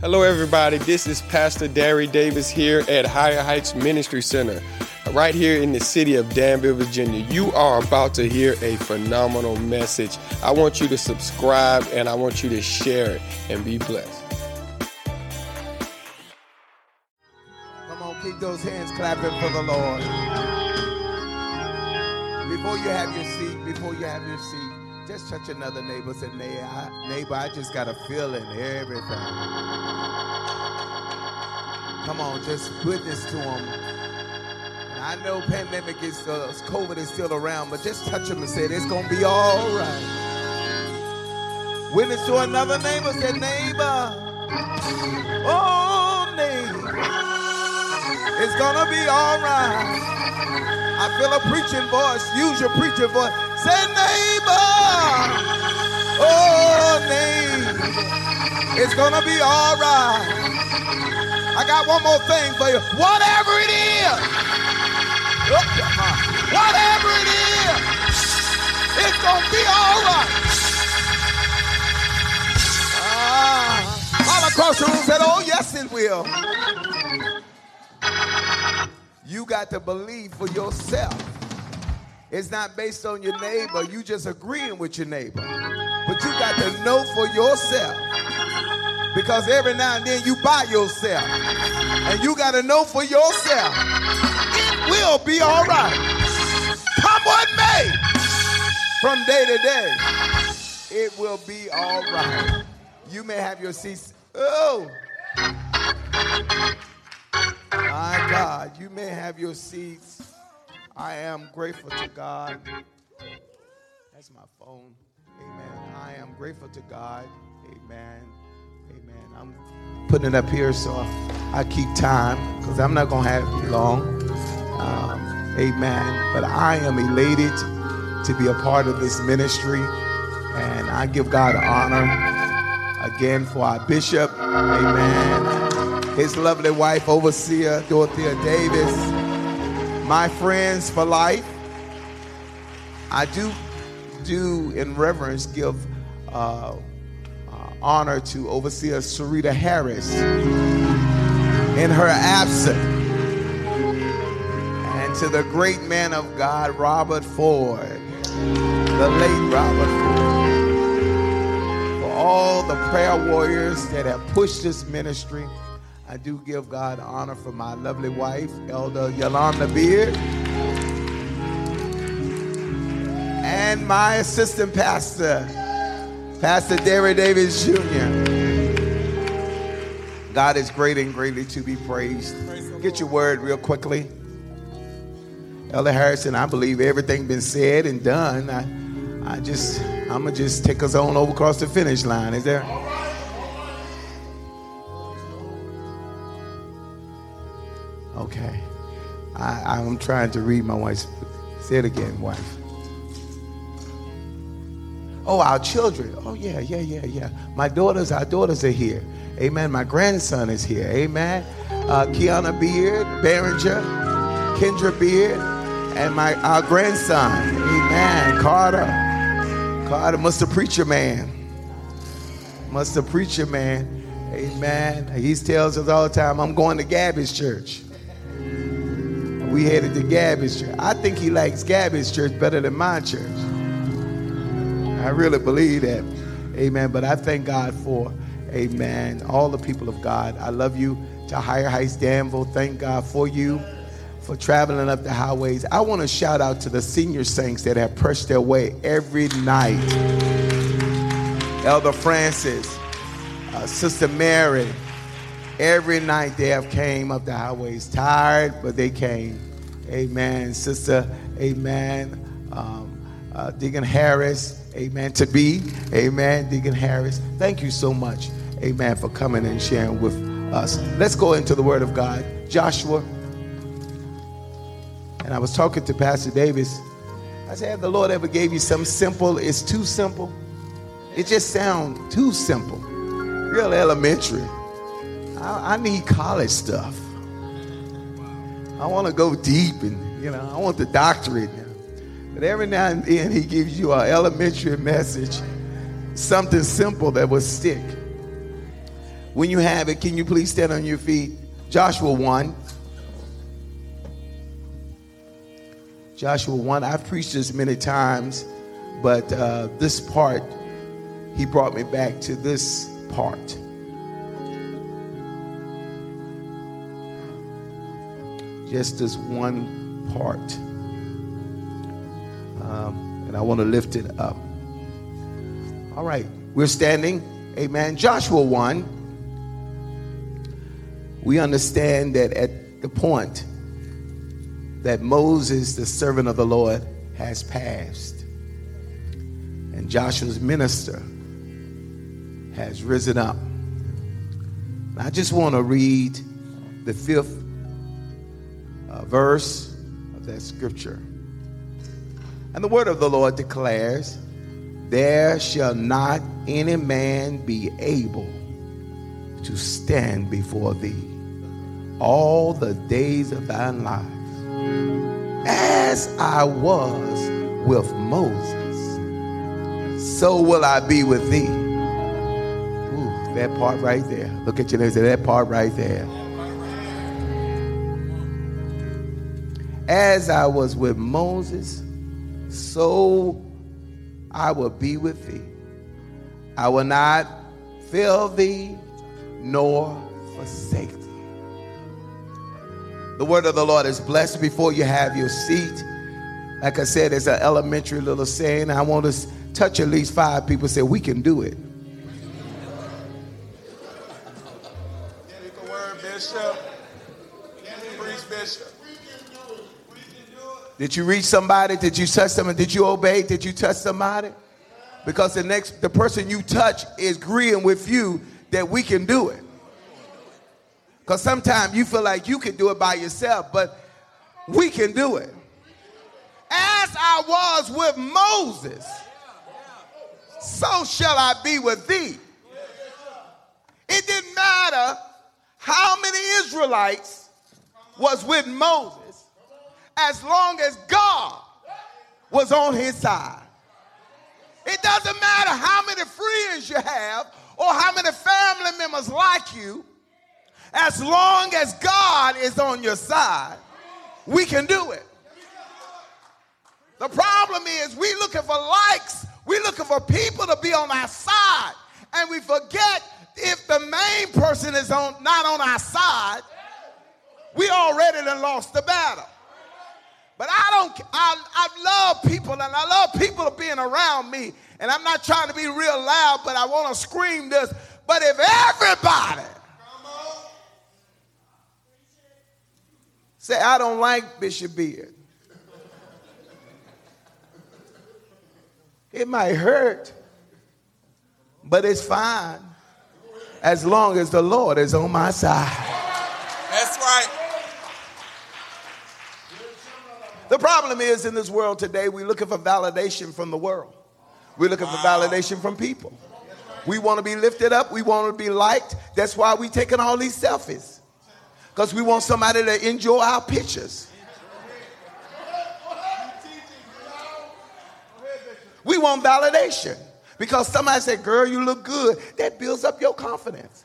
Hello, everybody. This is Pastor Derry Davis here at Higher Heights Ministry Center, right here in the city of Danville, Virginia. You are about to hear a phenomenal message. I want you to subscribe and I want you to share it and be blessed. Come on, keep those hands clapping for the Lord. Before you have your seat, before you have your seat, just touch another neighbor. Say, neighbor, I just got a feeling everything. Come on, just witness to them. I know pandemic is, uh, COVID is still around, but just touch them and say, it's going to be all right. Witness to another neighbor. Say, neighbor. Oh, neighbor. It's going to be all right. I feel a preaching voice. Use your preaching voice. Say, neighbor. Oh, neighbor. It's to be all right. I got one more thing for you. Whatever it is. Whatever it is. It's to be all right. Ah, all across the room said, oh, yes, it will. You got to believe for yourself. It's not based on your neighbor. You just agreeing with your neighbor. But you got to know for yourself. Because every now and then you buy yourself. And you got to know for yourself. It will be all right. Come what may. From day to day. It will be all right. You may have your seats. Oh. My God, you may have your seats. I am grateful to God. That's my phone. Amen. I am grateful to God. Amen. Amen. I'm putting it up here so I keep time because I'm not going to have it long. Um, amen. But I am elated to be a part of this ministry. And I give God honor again for our bishop. Amen his lovely wife, Overseer Dorothea Davis, my friends for life. I do, do in reverence give uh, uh, honor to Overseer Sarita Harris in her absence, and to the great man of God, Robert Ford, the late Robert Ford, for all the prayer warriors that have pushed this ministry. I do give God honor for my lovely wife, Elder Yolanda Beard, and my assistant pastor, Pastor Derry Davis Jr. God is great and greatly to be praised. Get your word real quickly. Elder Harrison, I believe everything been said and done. I, I just, I'm gonna just take us on over across the finish line. Is there? I, I'm trying to read my wife's. Say it again, wife. Oh, our children. Oh, yeah, yeah, yeah, yeah. My daughters, our daughters are here. Amen. My grandson is here. Amen. Uh, Kiana Beard, Behringer, Kendra Beard, and my our grandson. Amen. Carter. Carter, Mr. Preacher Man. Mr. Preacher Man. Amen. He tells us all the time, I'm going to Gabby's church we headed to Gabby's church. I think he likes Gabby's church better than my church. I really believe that. Amen. But I thank God for, amen, all the people of God. I love you to Higher Heights Danville. Thank God for you for traveling up the highways. I want to shout out to the senior saints that have pressed their way every night. Elder Francis, uh, Sister Mary, Every night they have came up the highways, tired, but they came. Amen. Sister, amen. Um, uh, Deacon Harris, amen. To be, amen. Deacon Harris, thank you so much, amen, for coming and sharing with us. Let's go into the Word of God. Joshua. And I was talking to Pastor Davis. I said, the Lord ever gave you something simple? It's too simple. It just sounds too simple. Real elementary. I, I need college stuff. I want to go deep and, you know, I want the doctorate. But every now and then he gives you an elementary message, something simple that will stick. When you have it, can you please stand on your feet? Joshua 1. Joshua 1. I've preached this many times, but uh, this part, he brought me back to this part. Just this one part. Um, and I want to lift it up. All right, we're standing. Amen. Joshua 1. We understand that at the point that Moses, the servant of the Lord, has passed, and Joshua's minister has risen up. I just want to read the fifth uh, verse of that scripture. And the word of the Lord declares, There shall not any man be able to stand before thee all the days of thy life. As I was with Moses, so will I be with thee. Ooh, that part right there. Look at your neighbor that part right there. As I was with Moses, so I will be with thee. I will not fail thee nor forsake thee. The word of the Lord is blessed before you have your seat. Like I said, it's an elementary little saying. I want to touch at least five people say, We can do it. Did you reach somebody? Did you touch someone? Did you obey? Did you touch somebody? Because the next the person you touch is agreeing with you that we can do it. Because sometimes you feel like you can do it by yourself, but we can do it. As I was with Moses, so shall I be with thee. It didn't matter how many Israelites was with Moses as long as God was on his side. It doesn't matter how many friends you have or how many family members like you as long as God is on your side, we can do it. The problem is we looking for likes, we looking for people to be on our side, and we forget if the main person is on not on our side, we already done lost the battle. But I don't, I, I love people and I love people being around me. And I'm not trying to be real loud, but I want to scream this. But if everybody Say, I don't like Bishop Beard. It might hurt, but it's fine as long as the Lord is on my side. That's right. The problem is in this world today, we're looking for validation from the world. We're looking for validation from people. We want to be lifted up. We want to be liked. That's why we're taking all these selfies because we want somebody to enjoy our pictures. We want validation because somebody said, Girl, you look good. That builds up your confidence,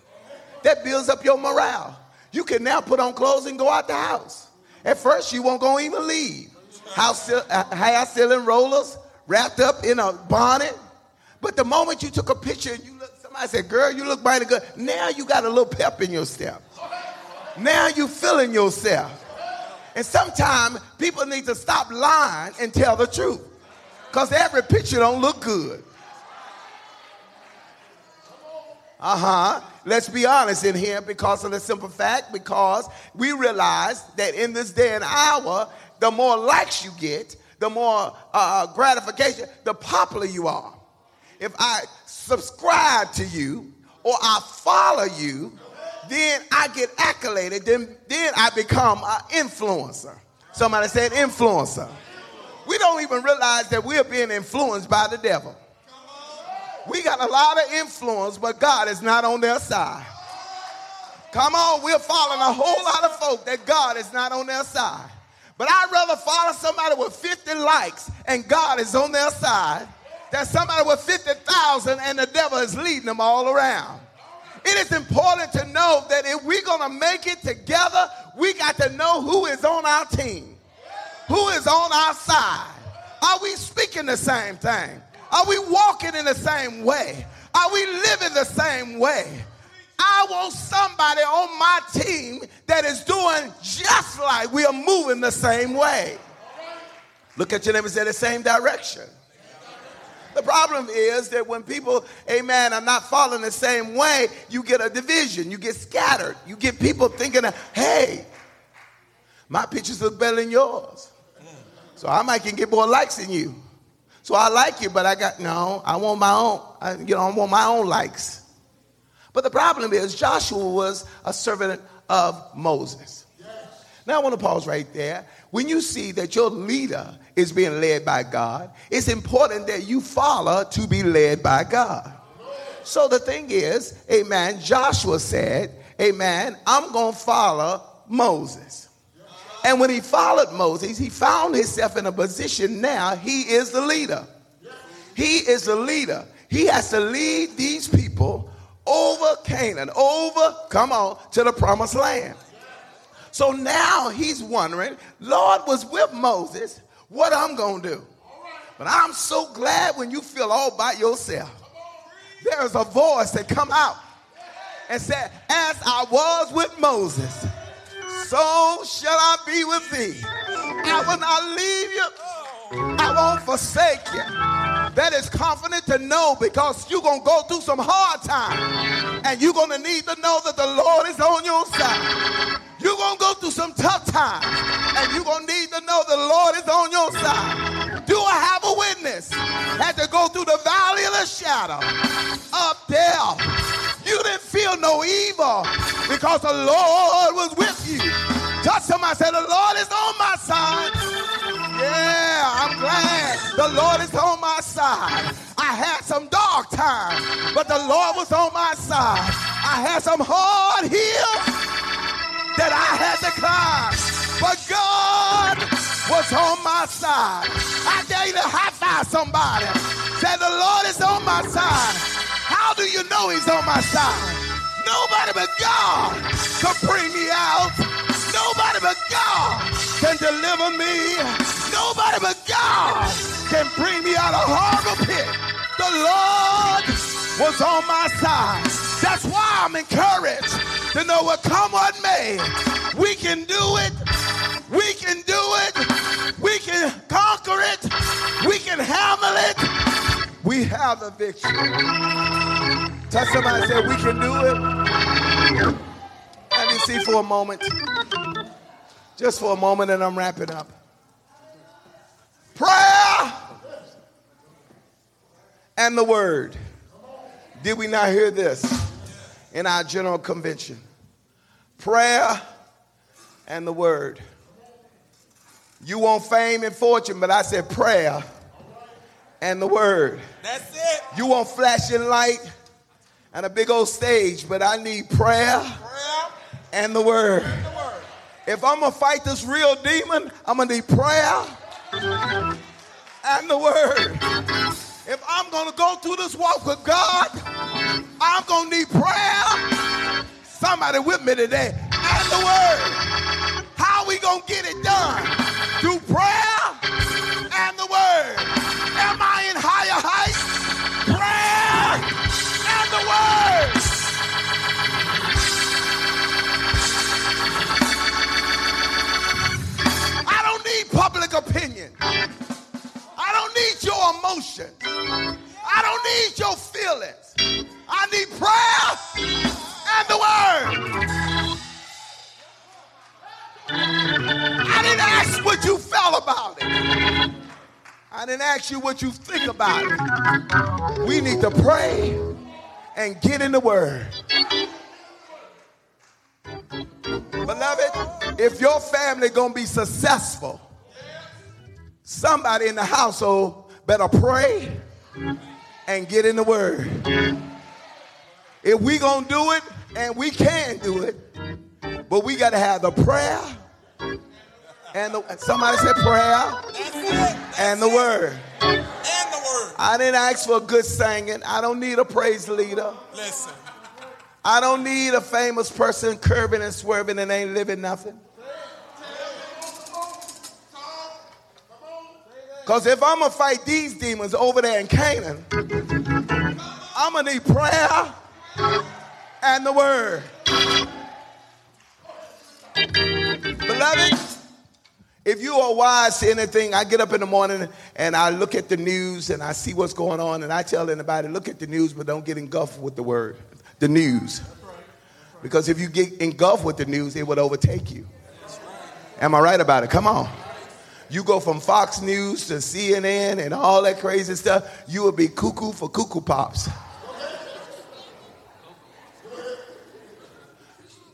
that builds up your morale. You can now put on clothes and go out the house. At first, you won't go even leave. House, uh, ceiling rollers wrapped up in a bonnet. But the moment you took a picture and you look, somebody said, Girl, you look mighty good. Now you got a little pep in your step. Now you feeling yourself. And sometimes people need to stop lying and tell the truth. Because every picture don't look good. Uh-huh. Let's be honest in here because of the simple fact, because we realize that in this day and hour, the more likes you get, the more uh, gratification, the popular you are. If I subscribe to you or I follow you, then I get accoladed, then, then I become an influencer. Somebody said influencer. We don't even realize that we're being influenced by the devil. We got a lot of influence, but God is not on their side. Come on, we're following a whole lot of folk that God is not on their side. But I'd rather follow somebody with 50 likes and God is on their side than somebody with 50,000 and the devil is leading them all around. It is important to know that if we're going to make it together, we got to know who is on our team, who is on our side. Are we speaking the same thing? Are we walking in the same way? Are we living the same way? I want somebody on my team that is doing just like we are moving the same way. Look at your neighbor and say the same direction. The problem is that when people, amen, are not following the same way, you get a division, you get scattered, you get people thinking, hey, my pictures look better than yours. So I might can get more likes than you. So I like you, but I got, no, I want my own, I, you know, I want my own likes. But the problem is Joshua was a servant of Moses. Now I want to pause right there. When you see that your leader is being led by God, it's important that you follow to be led by God. So the thing is, amen, Joshua said, amen, I'm going to follow Moses. And when he followed Moses, he found himself in a position now, he is the leader. He is the leader. He has to lead these people over Canaan, over, come on, to the promised land. So now he's wondering, Lord was with Moses, what I'm going to do. But I'm so glad when you feel all by yourself. There is a voice that come out and said, as I was with Moses, so shall I be with thee. I will not leave you. I won't forsake you. That is confident to know because you're going to go through some hard times and you're going to need to know that the Lord is on your side. You're going to go through some tough times and you're going to need to know the Lord is on your side. Do I have a witness? Had to go through the valley of the shadow of death. You didn't feel no evil because the Lord was with you. Touch somebody, say, The Lord is on my side. I'm glad the Lord is on my side. I had some dark times, but the Lord was on my side. I had some hard hills that I had to climb, but God was on my side. I dare you to high five somebody. Say, The Lord is on my side. How do you know He's on my side? Nobody but God can bring me out. Can bring me out of horrible pit. The Lord was on my side. That's why I'm encouraged to know what come what may. We can do it. We can do it. We can conquer it. We can handle it. We have the victory. Tell somebody and say we can do it. Let me see for a moment. Just for a moment, and I'm wrapping up. Prayer and the word. Did we not hear this in our general convention? Prayer and the word. You want fame and fortune, but I said prayer and the word. That's it. You want flashing light and a big old stage, but I need prayer Prayer and the word. and the word. If I'm gonna fight this real demon, I'm gonna need prayer and the word. If I'm gonna go through this walk with God, I'm gonna need prayer. Somebody with me today and the word. How we gonna get it done? Through prayer and the word. Am I in higher heights? Prayer and the word. I don't need public opinion. Need your emotion. I don't need your feelings. I need prayer and the word. I didn't ask what you felt about it. I didn't ask you what you think about it. We need to pray and get in the word. Beloved, if your family gonna be successful, somebody in the household better pray and get in the word. If we gonna do it, and we can do it, but we gotta have the prayer and the, somebody said prayer That's it. That's and the word. And the word. I didn't ask for good singing. I don't need a praise leader. Listen. I don't need a famous person curving and swerving and ain't living nothing. Because if I'm going to fight these demons over there in Canaan, I'm going to need prayer and the word. Beloved, if you are wise to anything, I get up in the morning and I look at the news and I see what's going on and I tell anybody, look at the news, but don't get engulfed with the word, the news. Because if you get engulfed with the news, it would overtake you. Am I right about it? Come on. You go from Fox News to CNN and all that crazy stuff, you will be cuckoo for Cocoa Puffs.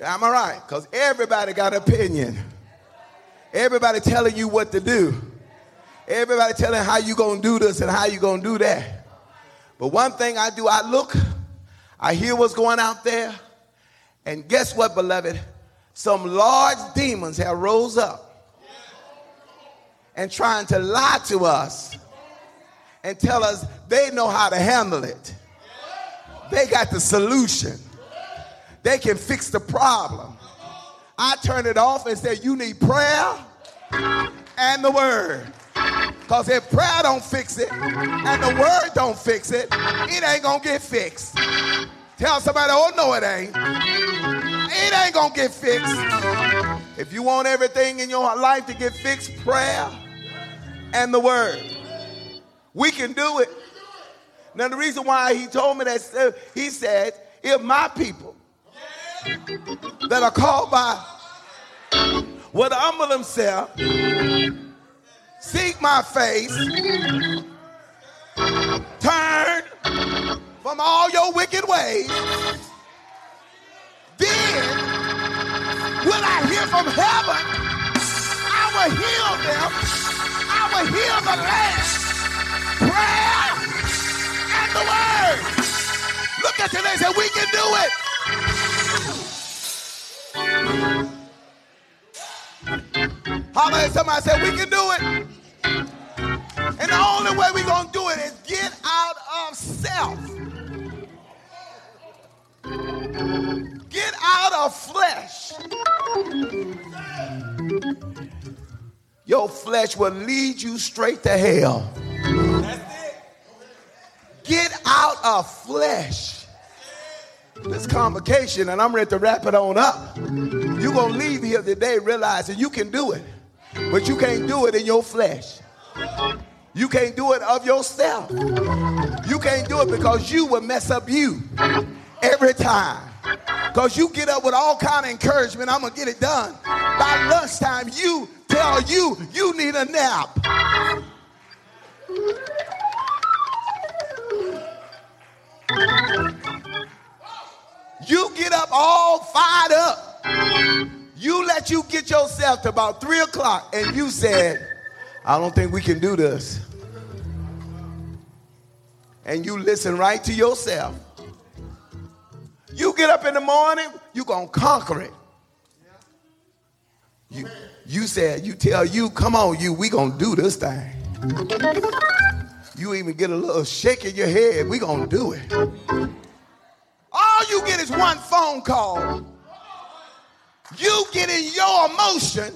Am I right? Because everybody got an opinion. Everybody telling you what to do. Everybody telling how you gonna do this and how you gonna do that. But one thing I do, I look, I hear what's going out there, and guess what, beloved? Some large demons have rose up and trying to lie to us and tell us they know how to handle it. They got the solution. They can fix the problem. I turn it off and say, you need prayer and the word. Because if prayer don't fix it and the word don't fix it, it ain't gonna get fixed. Tell somebody, oh no, it ain't. It ain't gonna get fixed. If you want everything in your life to get fixed, prayer and the word. We can do it. Now, the reason why he told me that, he said, if my people that are called by would humble themselves, seek my face, turn from all your wicked ways, then will I hear from heaven, I will heal them I will heal the land. Prayer and the word. Look at you and say, we can do it. How many somebody said we can do it? And the only way we're to do it is get out of self. Get out of flesh your flesh will lead you straight to hell. Get out of flesh. This convocation, and I'm ready to wrap it on up. You're going to leave here today realizing you can do it, but you can't do it in your flesh. You can't do it of yourself. You can't do it because you will mess up you every time. Because you get up with all kind of encouragement, I'm going to get it done. By lunchtime, you tell you you need a nap. You get up all fired up. You let you get yourself to about three o'clock and you said, I don't think we can do this. And you listen right to yourself. You get up in the morning, you're going to conquer it. You, you said, you tell you, come on, you, we gonna do this thing. You even get a little shake in your head, we gonna do it. All you get is one phone call. You get in your emotion.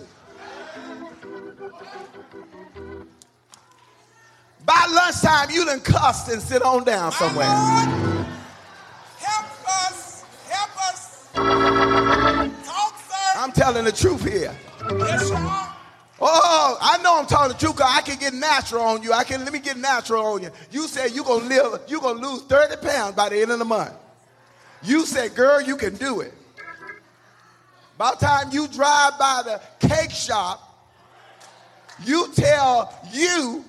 By lunchtime, you done cussed and sit on down somewhere. I'm telling the truth here. Yes, sir. Oh, I know I'm telling the truth because I can get natural on you. I can let me get natural on you. You said you're gonna live, you're gonna lose 30 pounds by the end of the month. You said, girl, you can do it. By the time you drive by the cake shop, you tell you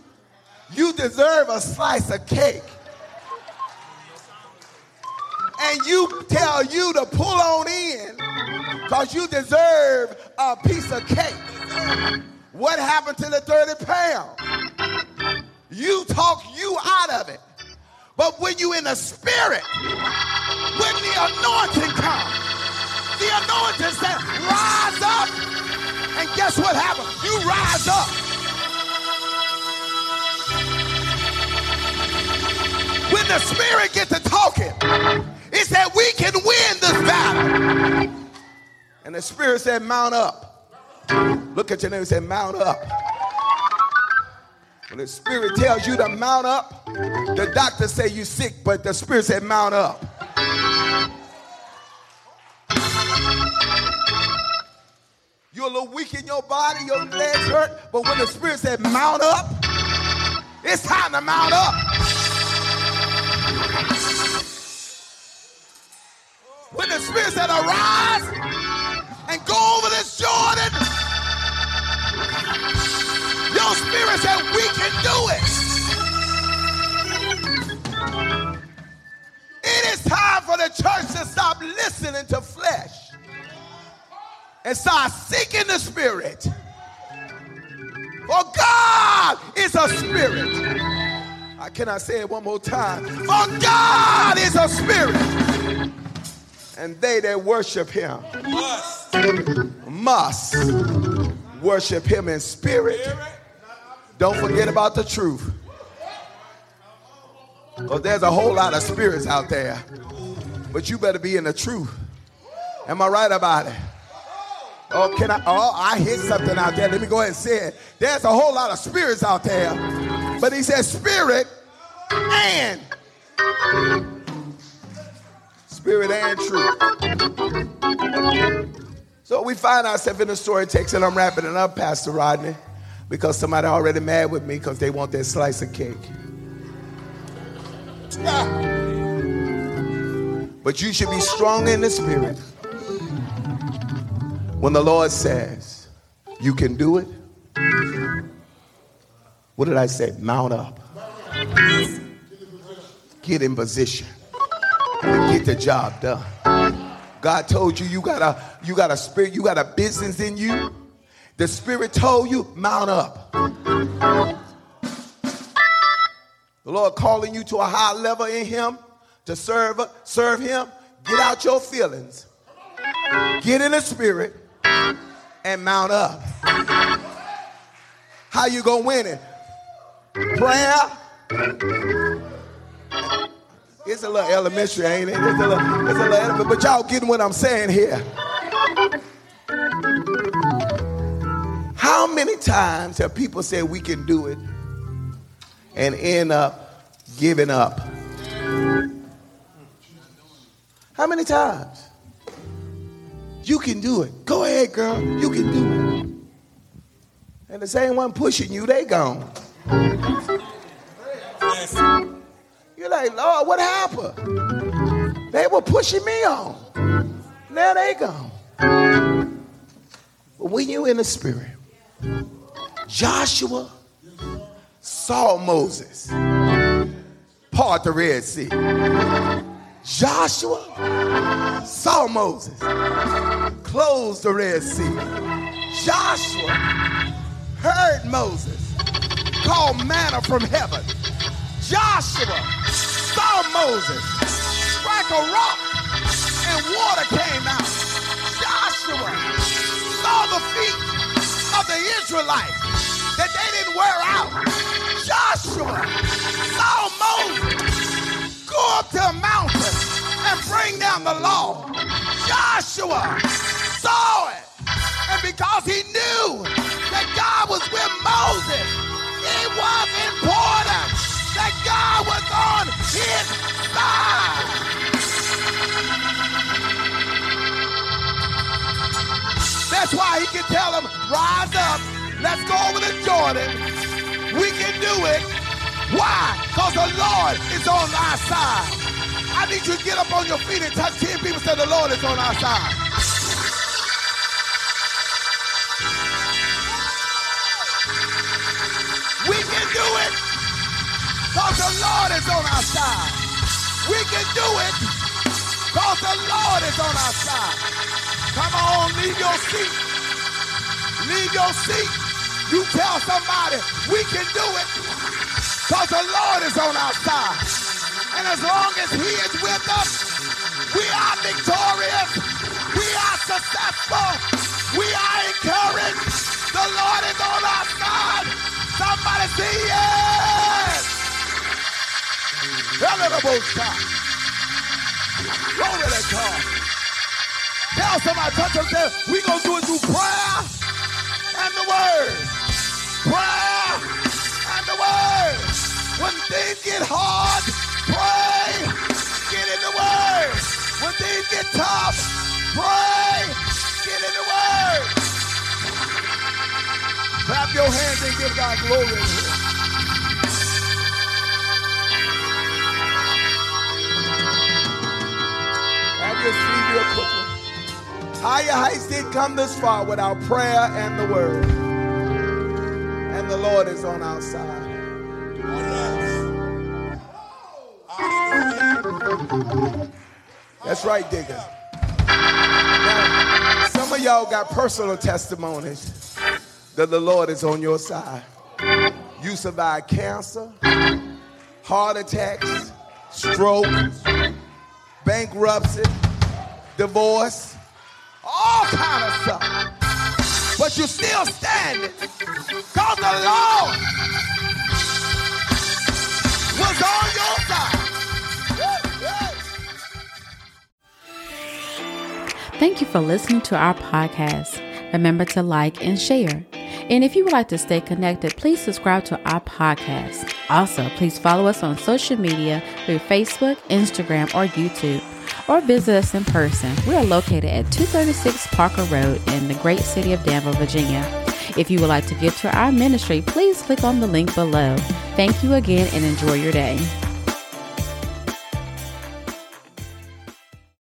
you deserve a slice of cake. And you tell you to pull on in because you deserve a piece of cake. What happened to the 30 pounds? You talk you out of it. But when you in the spirit, when the anointing comes, the anointing says, rise up. And guess what happens? You rise up. When the spirit gets to talking, it said we can win this battle. And the Spirit said, Mount up, look at your name and say, Mount up. When the Spirit tells you to mount up, the doctor say you sick, but the Spirit said, Mount up. You're a little weak in your body, your legs hurt, but when the Spirit said, Mount up, it's time to mount up. Said, Arise and go over this Jordan, your Spirit said, We can do it. It is time for the church to stop listening to flesh and start seeking the Spirit. For God is a spirit. I cannot say it one more time. For God is a spirit. And they that worship him must worship him in spirit. Don't forget about the truth. Because there's a whole lot of spirits out there. But you better be in the truth. Am I right about it? Oh, can I? Oh, I hit something out there. Let me go ahead and say it. There's a whole lot of spirits out there. But he says spirit and spirit and truth. So we find ourselves in the story text, and I'm wrapping it up, Pastor Rodney, because somebody already mad with me because they want their slice of cake. But you should be strong in the spirit. When the Lord says, you can do it, what did I say? Mount up. Get in position. Get the job done. God told you you got a you got a spirit, you got a business in you. The spirit told you, mount up. The Lord calling you to a high level in him to serve serve him. Get out your feelings. Get in the spirit and mount up. How you gonna win it? Prayer. It's a little elementary, ain't it? It's a little, it's a little elementary, but y'all getting what I'm saying here. How many times have people said we can do it and end up giving up? How many times? You can do it. Go ahead, girl. You can do it. And the same one pushing you, they gone. You're like, Lord, what happened? They were pushing me on. Now they gone. But when you in the spirit, Joshua saw Moses part the Red Sea. Joshua saw Moses close the Red Sea. Joshua heard Moses call manna from heaven. Joshua saw Moses strike a rock and water came out. Joshua saw the feet of the Israelites that they didn't wear out. Joshua saw Moses go up to a mountain and bring down the law. Joshua saw it. And because he knew that God was with Moses, it was important God was on his side. That's why he can tell them, rise up, let's go over to Jordan. We can do it. Why? Because the Lord is on our side. I need you to get up on your feet and touch 10 people say the Lord is on our side. We can because the Lord is on our side. We can do it because the Lord is on our side. Come on, leave your seat. Leave your seat. You tell somebody, we can do it because the Lord is on our side. And as long as he is with us, we are victorious. We are successful. We are encouraged. The Lord is on our side. Somebody say yes. Glory to God. Tell somebody touch them. Say, we gonna do it through prayer and the word. Prayer and the word. When things get hard, pray. Get in the word. When things get tough, pray. Get in the word. Clap your hands and give God glory. Real quickly. Higher heights didn't come this far without prayer and the word. And the Lord is on our side. That's right, Digger. Now, some of y'all got personal testimonies that the Lord is on your side. You survived cancer, heart attacks, stroke, bankruptcy, divorce, all kind of stuff. But you're still standing because the Lord was on your side. Thank you for listening to our podcast. Remember to like and share. And if you would like to stay connected, please subscribe to our podcast. Also, please follow us on social media through Facebook, Instagram, or YouTube, or visit us in person. We are located at 236 Parker Road in the great city of Danville, Virginia. If you would like to give to our ministry, please click on the link below. Thank you again and enjoy your day.